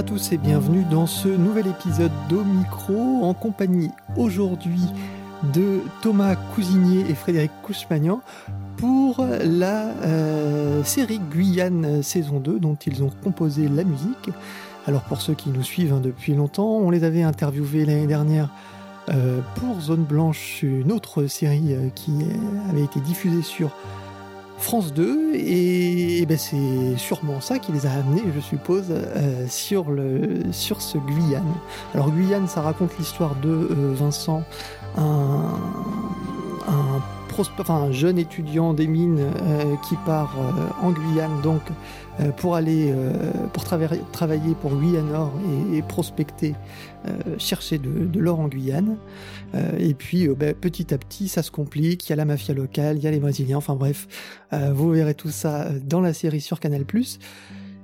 à tous et bienvenue dans ce nouvel épisode d'Omicro en compagnie aujourd'hui de Thomas Cousinier et Frédéric Cousmagnan pour la euh, série Guyane saison 2 dont ils ont composé la musique. Alors pour ceux qui nous suivent hein, depuis longtemps, on les avait interviewés l'année dernière euh, pour Zone Blanche, une autre série euh, qui avait été diffusée sur France 2 et, ben c'est sûrement ça qui les a amenés, je suppose, euh, sur, le, sur ce Guyane. Alors Guyane, ça raconte l'histoire de Vincent, un, un un jeune étudiant des mines euh, qui part euh, en Guyane donc euh, pour aller pour travailler pour Guyane et, et prospecter, chercher de, l'or en Guyane. et puis ben, petit à petit ça se complique. Il y a la mafia locale, il y a les Brésiliens. Enfin bref, vous verrez tout ça dans la série sur Canal+.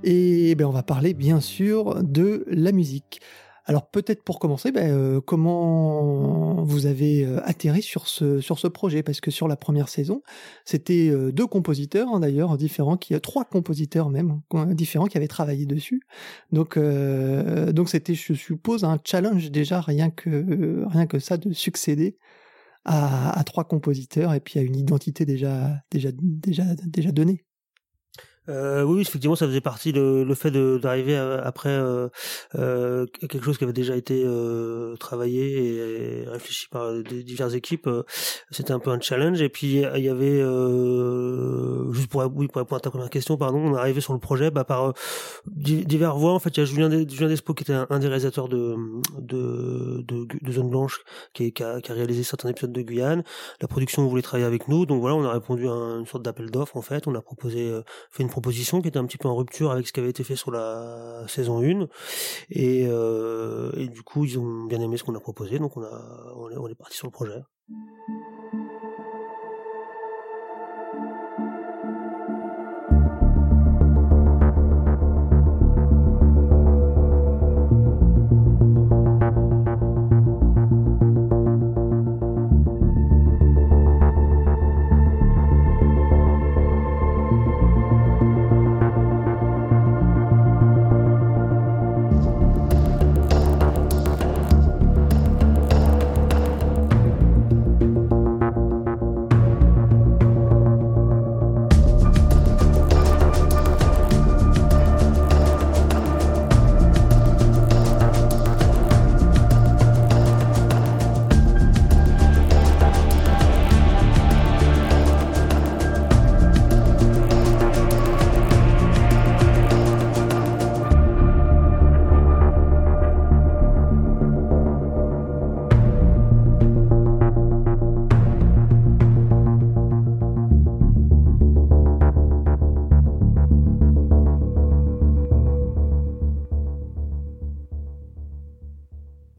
Et ben, on va parler bien sûr de la musique. Alors peut-être pour commencer, ben, euh, comment vous avez euh, atterri sur ce sur ce projet? Parce que sur la première saison, c'était euh, deux compositeurs hein, d'ailleurs différents, qui trois compositeurs même hein, différents qui avaient travaillé dessus. Donc donc c'était, je suppose, un challenge déjà rien que rien que ça de succéder à, à trois compositeurs et puis à une identité déjà déjà déjà déjà donnée. Euh, oui, effectivement, ça faisait partie le, le fait d'arriver après euh, euh, quelque chose qui avait déjà été euh, travaillé et réfléchi par des diverses équipes. Euh, c'était un peu un challenge. Et puis il y avait juste pour oui pour répondre à ta première question, pardon, on est arrivé sur le projet bah, par divers voies. En fait, il y a Julien, Julien Despo qui était un, des réalisateurs de de, de, de Zone Blanche qui, qui, a, qui, a, réalisé certains épisodes de Guyane. La production voulait travailler avec nous, donc voilà, on a répondu à une sorte d'appel d'offres en fait. On a proposé fait une proposition qui était un petit peu en rupture avec ce qui avait été fait sur la saison 1 et, euh, et du coup ils ont bien aimé ce qu'on a proposé donc on a on est parti sur le projet.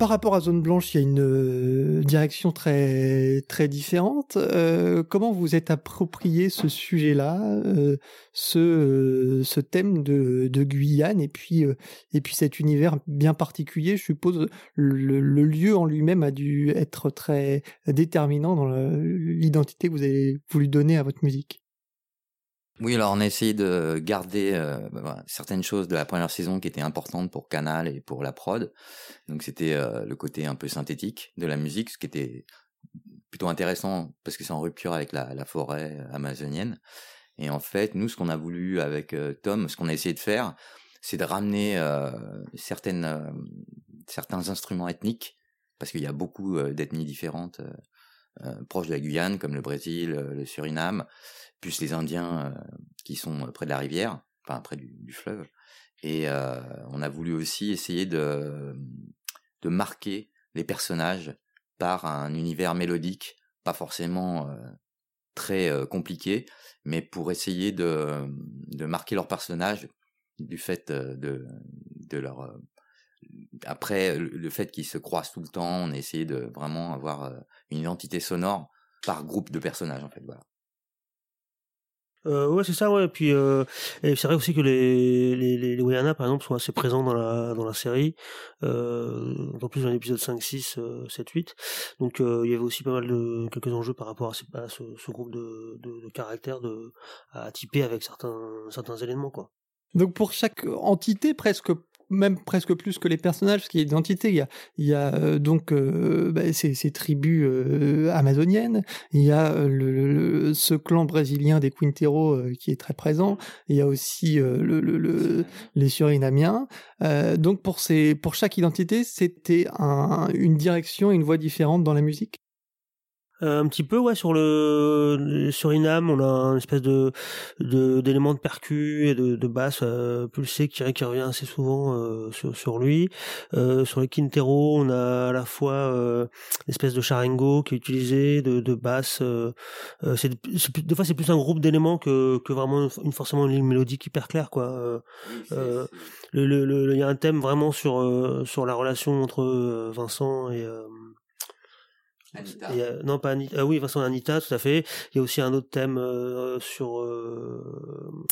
Par rapport à Zone Blanche, il y a une euh, direction très très différente. Euh, comment vous êtes approprié ce sujet-là, euh, ce ce thème de, de Guyane et puis et puis cet univers bien particulier. Je suppose le, le lieu en lui-même a dû être très déterminant dans l'identité que vous avez voulu donner à votre musique? Oui, alors on a essayé de garder euh, bah, certaines choses de la première saison qui étaient importantes pour Canal et pour la prod. Donc c'était euh, le côté un peu synthétique de la musique, ce qui était plutôt intéressant parce que c'est en rupture avec la, la, forêt amazonienne. Et en fait, nous, ce qu'on a voulu avec euh, Tom, ce qu'on a essayé de faire, c'est de ramener certaines, certains instruments ethniques, parce qu'il y a beaucoup d'ethnies différentes proches de la Guyane, comme le Brésil, le Suriname plus les Indiens euh, qui sont près de la rivière, enfin près du, fleuve. Et euh, on a voulu aussi essayer de, de marquer les personnages par un univers mélodique, pas forcément euh, très compliqué, mais pour essayer de, de marquer leurs personnages du fait de, de leur après le fait qu'ils se croisent tout le temps, on a essayé de vraiment avoir une identité sonore par groupe de personnages en fait voilà. Euh, ouais, c'est ça, ouais. Et puis, euh, et c'est vrai aussi que les, les, les, les par exemple, sont assez présents dans la, dans la série. Euh, en plus, dans l'épisode 5, 6, 7, 8. Donc, euh, il y avait aussi pas mal de, quelques enjeux par rapport à, ce, ce, groupe de, de, de caractères de, à typer avec certains, certains éléments, quoi. Donc, pour chaque entité, presque même presque plus que les personnages, parce qu'il y a l'identité. Il y a, il y a euh, donc euh, bah, ces, ces, tribus euh, amazoniennes. Il y a le, ce clan brésilien des Quintero qui est très présent. Il y a aussi le, le, les Surinamiens. donc pour ces, pour chaque identité, c'était un, une direction, une voie différente dans la musique. Euh, un petit peu ouais sur le Suriname on a une espèce de d'éléments de, percus et de, de basse euh, pulsée qui, qui revient assez souvent euh, sur, sur lui. Euh, sur les Quintero on a à la fois euh, une espèce de charango qui est utilisé de, de basse c'est des fois c'est plus un groupe d'éléments que que vraiment une, forcément une ligne mélodique hyper claire quoi. Il le, le, y a un thème vraiment sur sur la relation entre Vincent et Anita. non, pas Anita. Ah oui, Vincent Anita, tout à fait. Il y a aussi un autre thème euh, sur euh,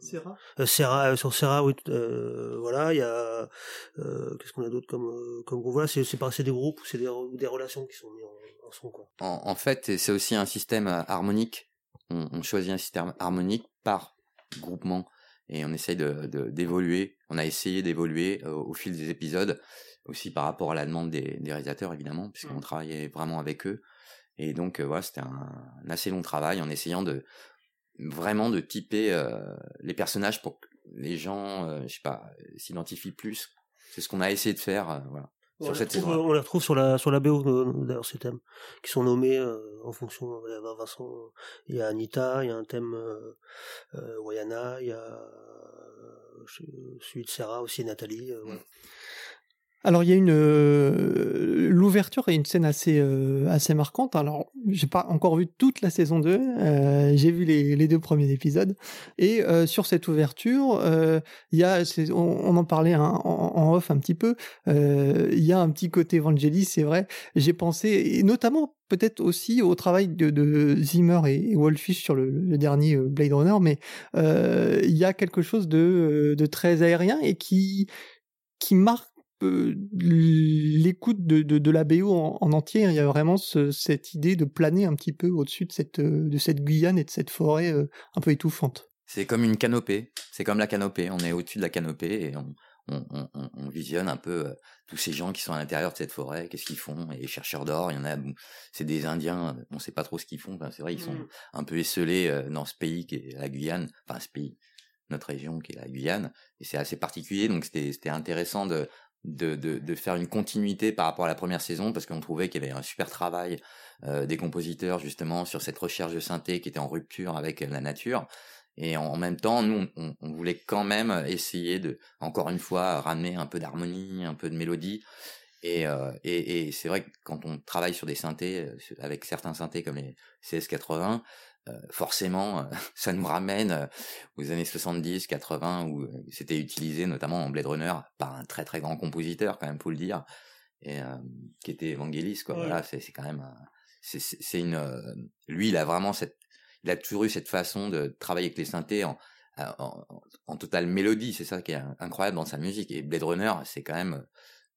Serra. Euh, Serra, euh, sur Serra, oui. voilà, il y a qu'est-ce qu'on a d'autre comme comme groupe? Voilà, c'est c'est des groupes ou c'est des, des relations qui sont mises en, en son quoi. En, en fait, c'est aussi un système harmonique. On, on, choisit un système harmonique par groupement et on essaye de d'évoluer. On a essayé d'évoluer au fil des épisodes aussi par rapport à la demande des, des réalisateurs évidemment, puisqu'on mmh. travaillait vraiment avec eux. Et donc voilà, c'était un, assez long travail en essayant de vraiment de typer euh, les personnages pour que les gens, euh, je sais pas, s'identifient plus. C'est ce qu'on a essayé de faire, euh, voilà. On, sur cette retrouve, on les retrouve sur la sur la BO d'ailleurs ces thèmes qui sont nommés en fonction il y a Vincent il y a Anita il y a un thème euh, Wayana il y a celui de Sarah aussi Nathalie voilà. Alors il y a une euh, l'ouverture est une scène assez euh, assez marquante. Alors j'ai pas encore vu toute la saison 2, euh, j'ai vu les, les, deux premiers épisodes et sur cette ouverture, il y a on, en parlait en, en, off un petit peu, il y a un petit côté Vangelis, c'est vrai. J'ai pensé et notamment peut-être aussi au travail de, de Zimmer et, Wolfish sur le, le, dernier Blade Runner, mais il y a quelque chose de, de très aérien et qui qui marque l'écoute de, de, de, la BO en, entier. Il y a vraiment cette idée de planer un petit peu au-dessus de cette, euh, de cette Guyane et de cette forêt euh, un peu étouffante. C'est comme une canopée. C'est comme la canopée. On est au-dessus de la canopée et on, on, on, on, visionne un peu euh, tous ces gens qui sont à l'intérieur de cette forêt, qu'est-ce qu'ils font, et les chercheurs d'or, il y en a, c'est des Indiens, on sait pas trop ce qu'ils font, enfin, c'est vrai, ils sont mmh. un peu esselés dans ce pays qui est la Guyane, enfin ce pays, notre région qui est la Guyane, et c'est assez particulier, donc c'était intéressant de, de, de, faire une continuité par rapport à la première saison parce qu'on trouvait qu'il y avait un super travail euh, des compositeurs justement sur cette recherche de synthé qui était en rupture avec la nature. Et en, même temps nous on, voulait quand même essayer de encore une fois ramener un peu d'harmonie un peu de mélodie. Et, euh, et, et c'est vrai que quand on travaille sur des synthés euh, avec certains synthés comme les CS80 euh, forcément, euh, ça nous ramène euh, aux années 70, 80, où c'était utilisé notamment en Blade Runner par un très très grand compositeur, quand même, faut le dire, et qui était Evangelis, quoi. Voilà, c'est c'est quand même, c'est c'est une, lui, il a vraiment cette, il a toujours eu cette façon de travailler avec les synthés en, en, en totale mélodie, c'est ça qui est incroyable dans sa musique. Et Blade Runner, c'est quand même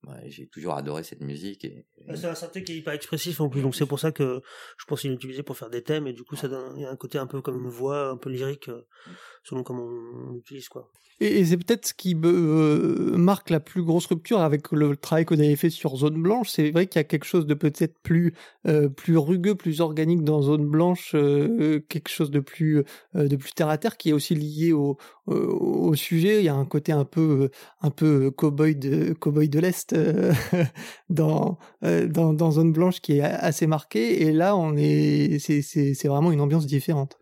Ouais, j'ai toujours adoré cette musique. Et, C'est un synthé qui est hyper expressif en plus, donc c'est pour ça que je pense qu'il est utilisé pour faire des thèmes, et du coup ça donne il y a un côté un peu comme une voix, un peu lyrique, euh, selon comment on l'utilise quoi. Et, c'est peut-être ce qui euh, marque la plus grosse rupture avec le travail qu'on avait fait sur Zone Blanche. C'est vrai qu'il y a quelque chose de peut-être plus euh, plus rugueux, plus organique dans Zone Blanche, euh, quelque chose de plus de plus terre à terre qui est aussi lié au, au, sujet. Il y a un côté un peu un peu cowboy de cowboy de l'est dans, dans dans Zone Blanche qui est assez marqué. Et là, on est c'est c'est vraiment une ambiance différente.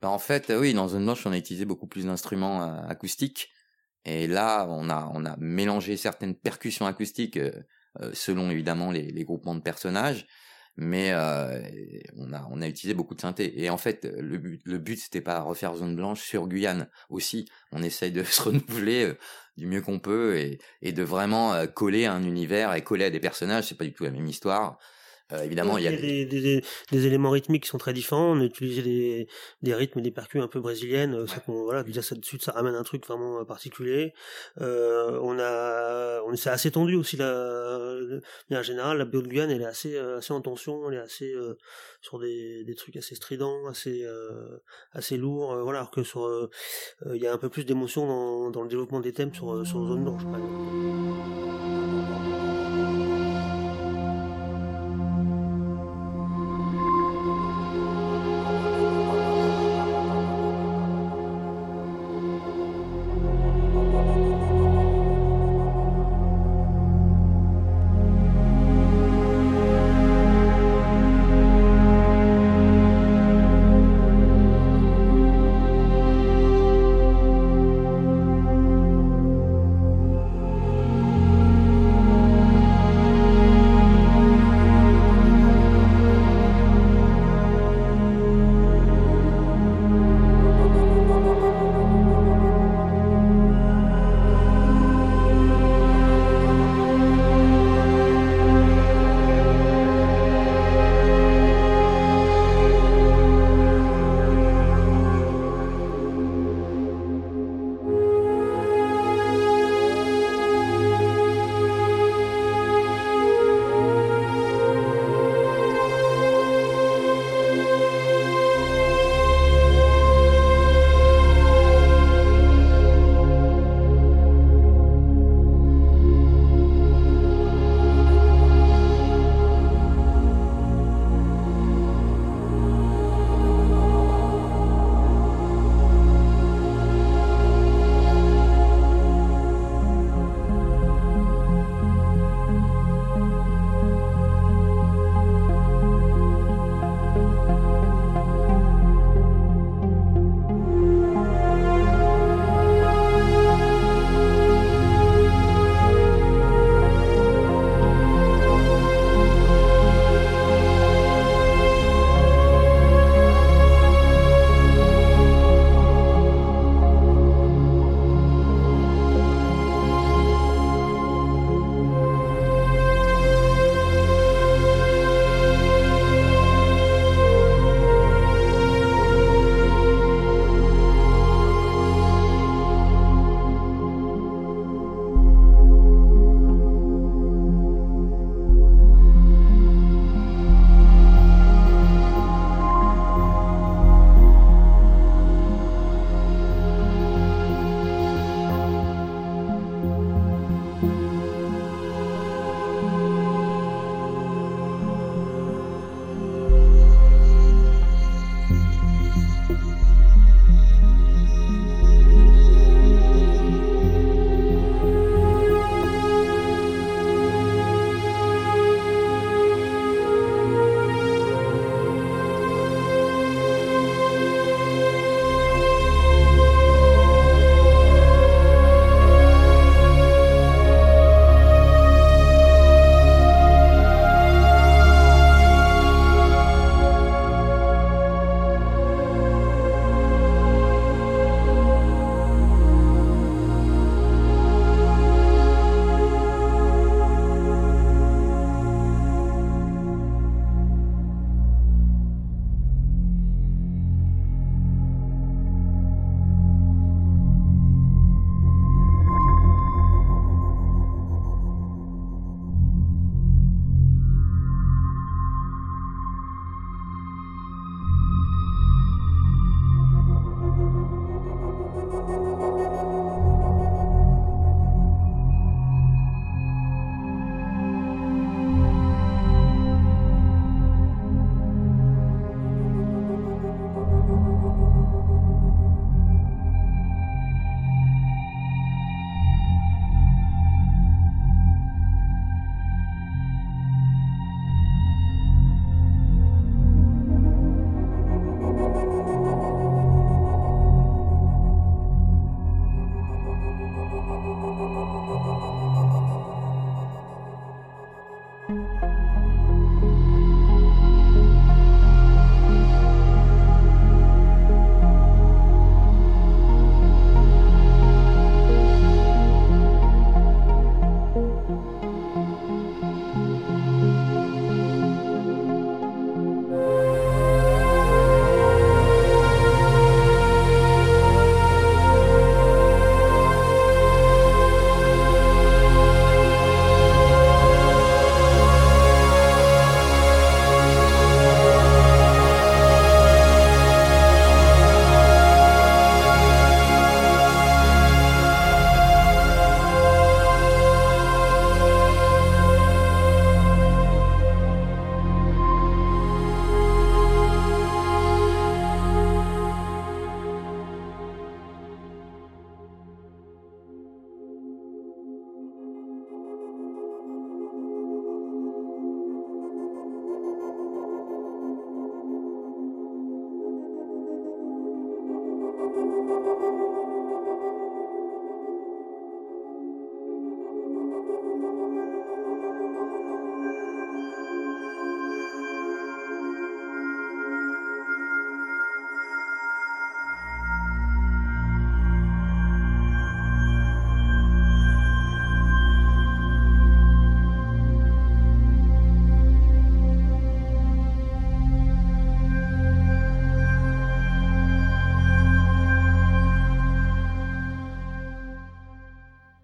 Bah, en fait, oui, dans Zone Blanche, on a utilisé beaucoup plus d'instruments euh, acoustiques. Et là, on a, on a mélangé certaines percussions acoustiques euh, euh, selon évidemment les, groupements de personnages, mais on a, on a utilisé beaucoup de synthé. Et en fait, le but, le but, c'était pas refaire Zone Blanche sur Guyane aussi. On essaye de se renouveler du mieux qu'on peut et, et de vraiment coller à un univers et coller à des personnages. C'est pas du tout la même histoire. Euh, évidemment, il y a, des, des, des, éléments rythmiques qui sont très différents. On a utilisé des, des rythmes et des percus un peu brésiliennes. Euh, ça, voilà, déjà ça de suite, ça ramène un truc vraiment euh, particulier. Euh, on a, on c'est assez tendu aussi la, de manière générale, la BO de Guyane, elle est assez, assez en tension, elle est assez sur des, des trucs assez stridents, assez, assez lourds, voilà, alors que sur, il y a un peu plus d'émotion dans, dans le développement des thèmes sur, sur Zone Blanche, par exemple.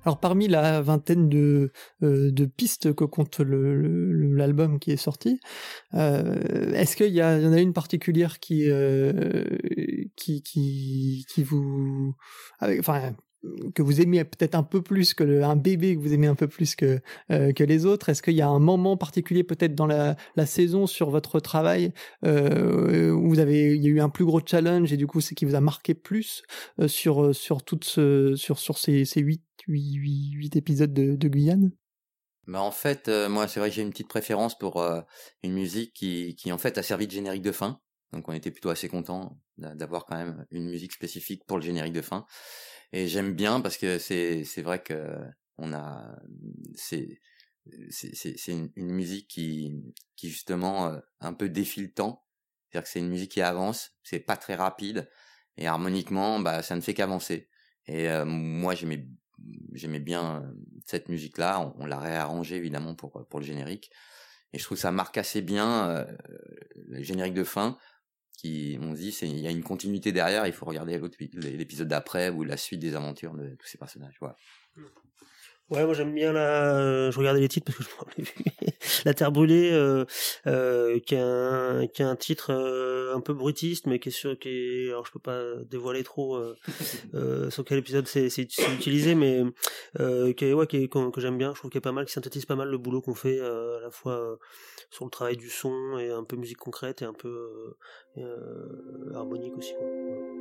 Alors parmi la vingtaine de, euh, de pistes que compte l'album qui est sorti, euh, est-ce qu'il y, y, en a une particulière qui, euh, qui, qui, qui vous... enfin, que vous aimez peut-être un peu plus que un bébé que vous aimez un peu plus euh, que les autres. Est-ce qu'il y a un moment particulier peut-être dans la, saison sur votre travail euh, où vous avez il y a eu un plus gros challenge et du coup c'est qui vous a marqué plus euh, sur sur sur sur ces ces huit huit, épisodes de, Guyane? Bah en fait, moi c'est vrai que j'ai une petite préférence pour une musique qui, qui en fait a servi de générique de fin. Donc on était plutôt assez content d'avoir quand même une musique spécifique pour le générique de fin et j'aime bien parce que c'est c'est vrai que on a c'est c'est une, une, musique qui qui justement euh, un peu défie le temps c'est-à-dire que c'est une musique qui avance c'est pas très rapide et harmoniquement bah ça ne fait qu'avancer. Et euh, moi j'aimais j'aimais bien euh, cette musique là on, on l'a réarrangée évidemment pour pour le générique. Et je trouve que ça marque assez bien le générique de fin qui on dit c'est il y a une continuité derrière il faut regarder l'épisode d'après ou la suite des aventures de tous ces personnages voilà Ouais, moi j'aime bien la. Euh, je regardais les titres parce que je l'ai vu. la Terre brûlée, euh, euh, qui a un qui a un titre euh, un peu brutiste, mais qui est sûr, qui est. Alors je peux pas dévoiler trop euh, sur quel épisode c'est c'est utilisé, mais qui est ouais qui est, que, j'aime bien. Je trouve qu'il est pas mal, qui synthétise pas mal le boulot qu'on fait à la fois sur le travail du son et un peu musique concrète et un peu harmonique aussi. Quoi.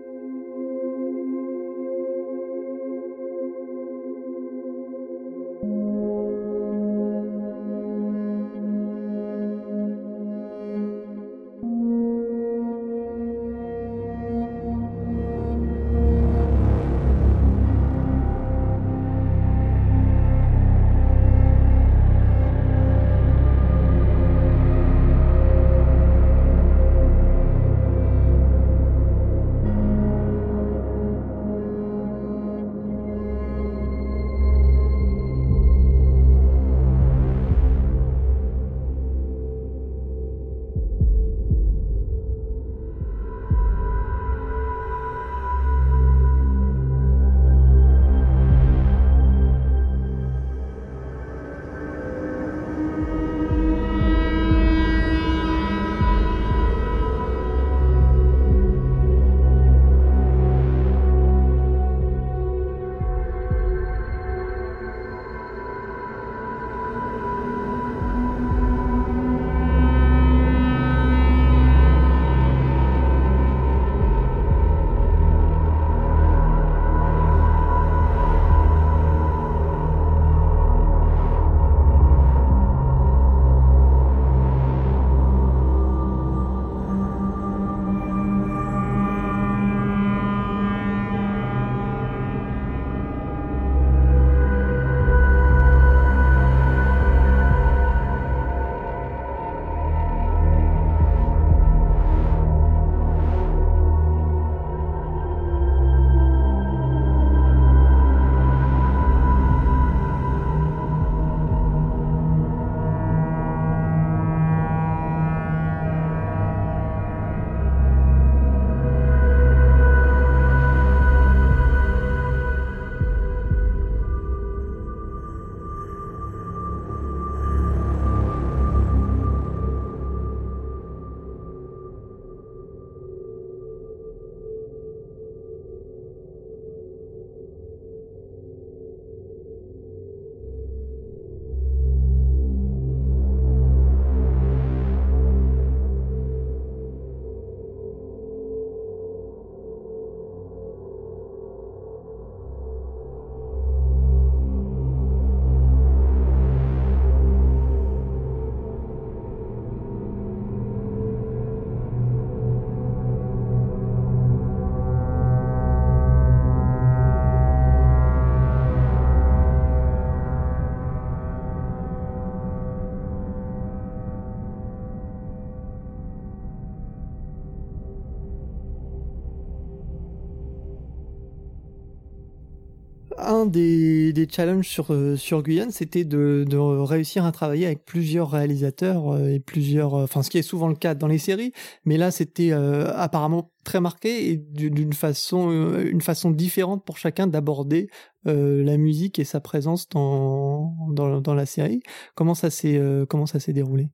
Un des, des challenges sur, euh, sur Guyane, c'était de, de réussir à travailler avec plusieurs réalisateurs et plusieurs, enfin, ce qui est souvent le cas dans les séries, mais là, c'était apparemment très marqué et d'une façon, une façon différente pour chacun d'aborder la musique et sa présence dans, dans, dans la série. Comment ça s'est, comment ça s'est déroulé?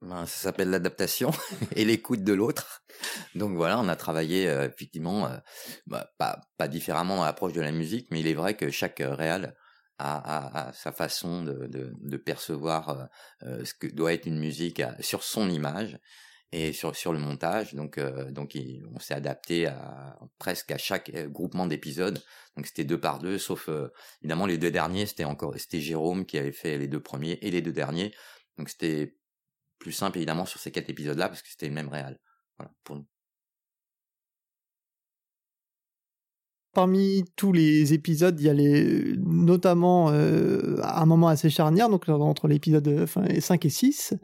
Ben, ça s'appelle l'adaptation et l'écoute de l'autre. Donc voilà, on a travaillé euh, effectivement euh, bah, pas, pas différemment dans l'approche de la musique, mais il est vrai que chaque euh, réal a, a, sa façon de, de, de percevoir ce que doit être une musique sur son image et sur sur le montage. Donc donc on s'est adapté à presque à chaque groupement d'épisodes. Donc c'était deux par deux, sauf évidemment les deux derniers, c'était encore c'était Jérôme qui avait fait les deux premiers et les deux derniers. Donc c'était plus simple évidemment sur ces quatre épisodes-là parce que c'était le même réal. Voilà, pour nous. Parmi tous les épisodes, il y a les, notamment euh, un moment assez charnière, donc entre l'épisode 5 et 6,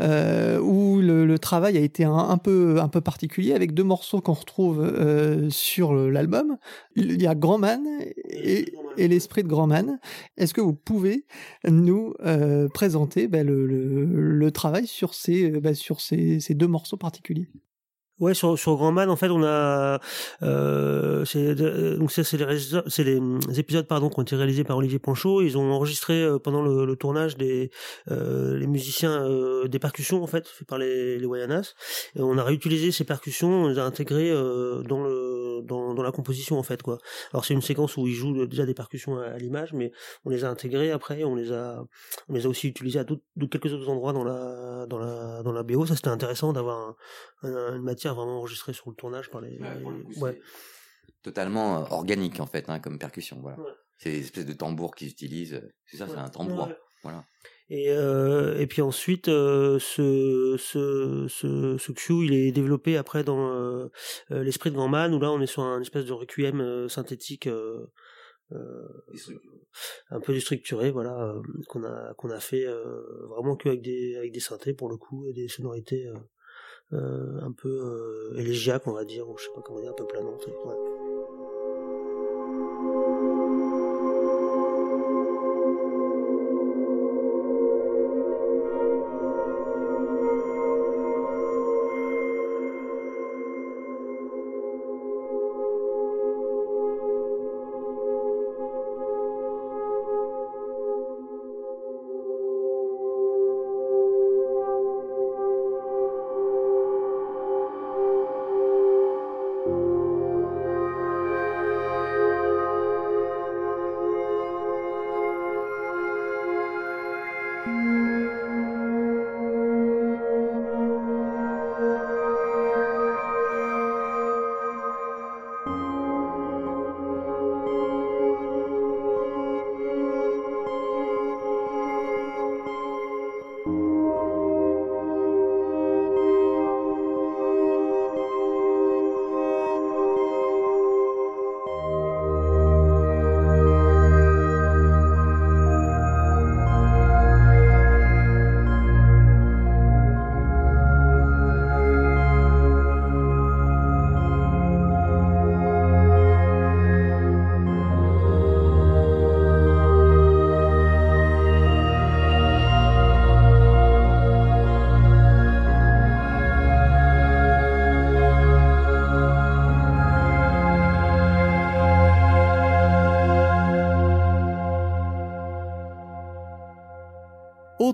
euh, où le, travail a été un, peu, un peu particulier, avec deux morceaux qu'on retrouve euh, sur l'album. Il y a Grand Man et, l'esprit de Grand Man. Est-ce que vous pouvez nous euh, présenter bah, le, le, travail sur ces, bah, sur ces, ces deux morceaux particuliers? Ouais, sur, sur Grand Man, en fait, on a euh, donc c'est les, c'est les, les, épisodes pardon qui ont été réalisés par Olivier Panchaud. Ils ont enregistré euh, pendant le, le, tournage des euh, les musiciens euh, des percussions en fait fait par les, les Wayanas. Et on a réutilisé ces percussions, on les a intégrées euh, dans le dans, dans la composition en fait quoi. Alors c'est une séquence où ils jouent déjà des percussions à, l'image, mais on les a intégrées après, on les a on les a aussi utilisées à de quelques autres endroits dans la dans la dans la BO. Ça c'était intéressant d'avoir un, une matière vraiment enregistré sur le tournage par les. Ouais, Totalement euh, organique en fait, hein, comme percussion. Voilà. C'est des espèces de tambours qu'ils utilisent. C'est ça, c'est un tambour. Voilà. Et, euh, et puis ensuite, euh, ce, ce, ce, ce Q, il est développé après dans euh, euh l'esprit de Grandman, où là on est sur un espèce de requiem euh, synthétique euh, un peu déstructuré, voilà, qu'on a qu'on a fait vraiment que avec des avec des synthés pour le coup et des sonorités euh, un peu euh, élégiaque, on va dire, ou je sais pas comment dire, un peu planante. Ouais.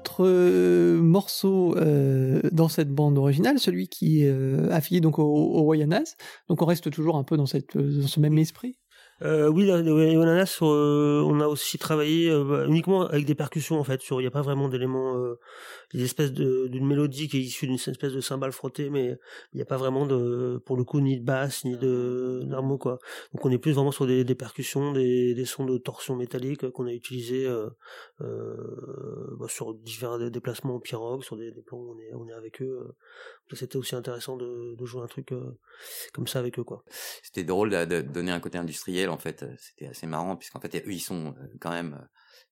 Autre euh, morceau euh, dans cette bande originale, celui qui est euh, affilié donc au, au Donc on reste toujours un peu dans, ce même esprit. Oui, les euh, on a aussi travaillé uniquement avec des percussions en fait. Il n'y a pas vraiment d'éléments, des espèces d'une mélodie qui est issue d'une espèce de cymbale frottée, mais il n'y a pas vraiment de, pour le coup, ni de basse ni de d'armo quoi. Donc on est plus vraiment sur des, percussions, des, sons de torsion métallique qu'on a utilisés euh, bah, sur divers déplacements au Pirogue, sur des, plans où on est, on est avec eux. C'était aussi intéressant de, de jouer un truc comme ça avec eux quoi. C'était drôle de, de donner un côté industriel en fait euh, c'était assez marrant puisqu'en fait eux ils sont euh, quand même euh,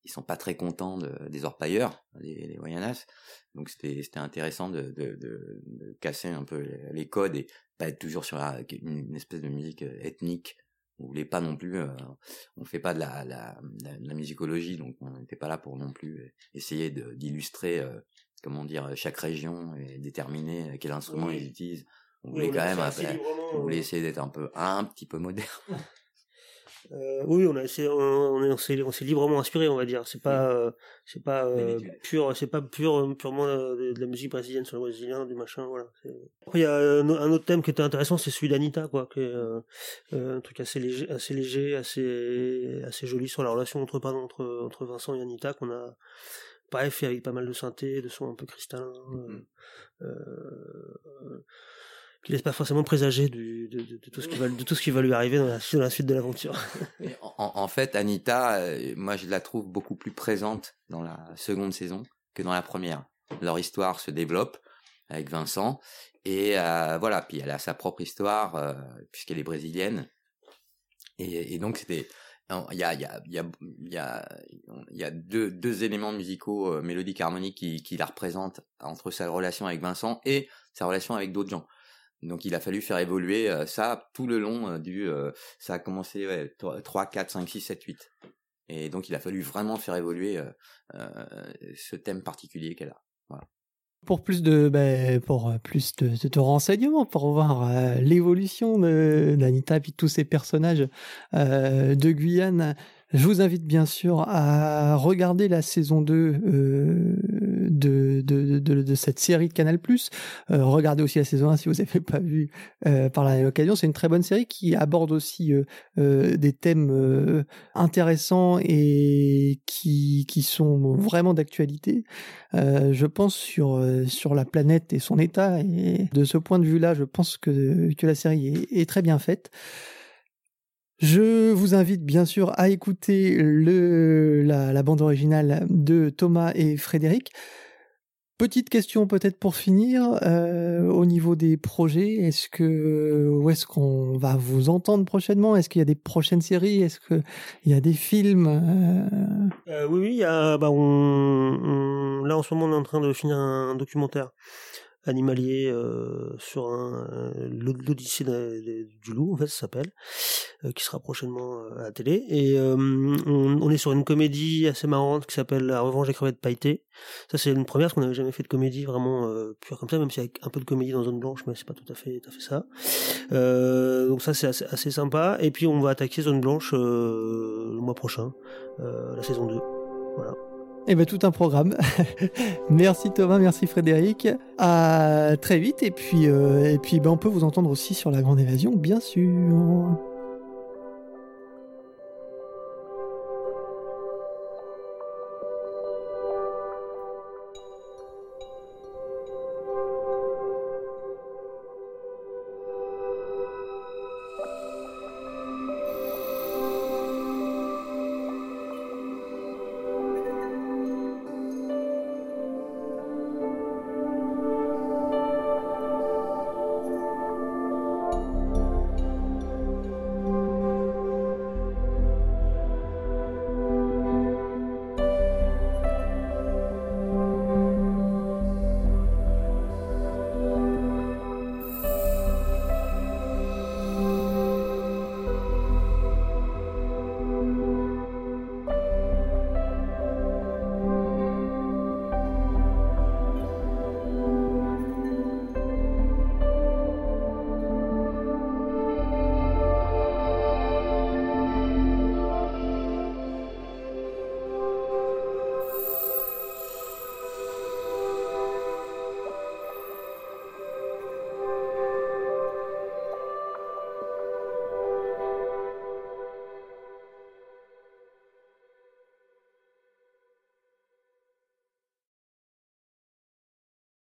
ils sont pas très contents des orpailleurs les, les Wayanas donc c'était intéressant de, de, de, casser un peu les codes et pas être toujours sur une, espèce de musique ethnique on voulait pas non plus, on fait pas de la, la, la, musicologie, donc on n'était pas là pour non plus essayer d'illustrer, comment dire, chaque région et déterminer quel instrument ils utilisent. On voulait quand même, on voulait essayer d'être un peu, un petit peu moderne. Euh, oui, on a essayé, on, on, s'est, on s'est librement inspiré, on va dire. C'est pas, euh, c'est pas euh, pur, c'est pas pur, purement de, la musique brésilienne sur le brésilien, du machin, voilà. Après, il y a un, autre thème qui était intéressant, c'est celui d'Anita, quoi, qui est un truc assez léger, assez léger, assez, assez joli sur la relation entre, pardon, entre, entre Vincent et Anita qu'on a, pareil, fait avec pas mal de synthé, de sons un peu cristallins. Mm. Euh, qui laisse pas forcément présager de, tout ce qui va, lui arriver dans la, suite de l'aventure. en, fait, Anita, euh, moi je la trouve beaucoup plus présente dans la seconde saison que dans la première. Leur histoire se développe avec Vincent et euh, voilà, puis elle a sa propre histoire euh, puisqu'elle est brésilienne et, donc c'était il y a, deux, éléments musicaux mélodiques harmoniques qui la représentent entre sa relation avec Vincent et sa relation avec d'autres gens. Donc il a fallu faire évoluer euh, ça tout le long euh, du... Euh, ça a commencé ouais, 3, 4, 5, 6, 7, 8. Et donc il a fallu vraiment faire évoluer ce thème particulier qu'elle a. Voilà. Pour plus de, ben, pour plus de, de, renseignements, pour voir l'évolution d'Anita et tous ces personnages de Guyane, je vous invite bien sûr à regarder la saison 2 de, de, cette série de Canal+. Euh, regardez aussi la saison 1 si vous n'avez pas vu euh, par la même occasion. C'est une très bonne série qui aborde aussi euh, euh des thèmes intéressants et qui, qui sont vraiment d'actualité. je pense sur, sur la planète et son état. Et de ce point de vue-là, je pense que, que la série est, très bien faite. Je vous invite bien sûr à écouter le, la, bande originale de Thomas et Frédéric. Petite question peut-être pour finir euh, au niveau des projets. Est-ce que où est-ce qu'on va vous entendre prochainement? Est-ce qu'il y a des prochaines séries? Est-ce qu'il y a des films euh... Euh, Oui, oui. Y a, bah, on, là en ce moment on est en train de finir un documentaire animalier euh, sur un euh, l'Odyssée du loup en fait ça s'appelle euh, qui sera prochainement euh, à la télé. Et euh, on, est sur une comédie assez marrante qui s'appelle La Revanche des crevettes pailletées. Ça c'est une première parce qu'on n'avait jamais fait de comédie vraiment pure comme ça même s'il y a un peu de comédie dans Zone Blanche mais c'est pas tout à fait tout à fait ça. Donc ça c'est assez, assez, sympa. Et puis on va attaquer Zone Blanche le mois prochain la saison 2 voilà eh bien, tout un programme. merci Thomas, merci Frédéric. À très vite. Et puis, euh, et puis ben, on peut vous entendre aussi sur la Grande Évasion, bien sûr.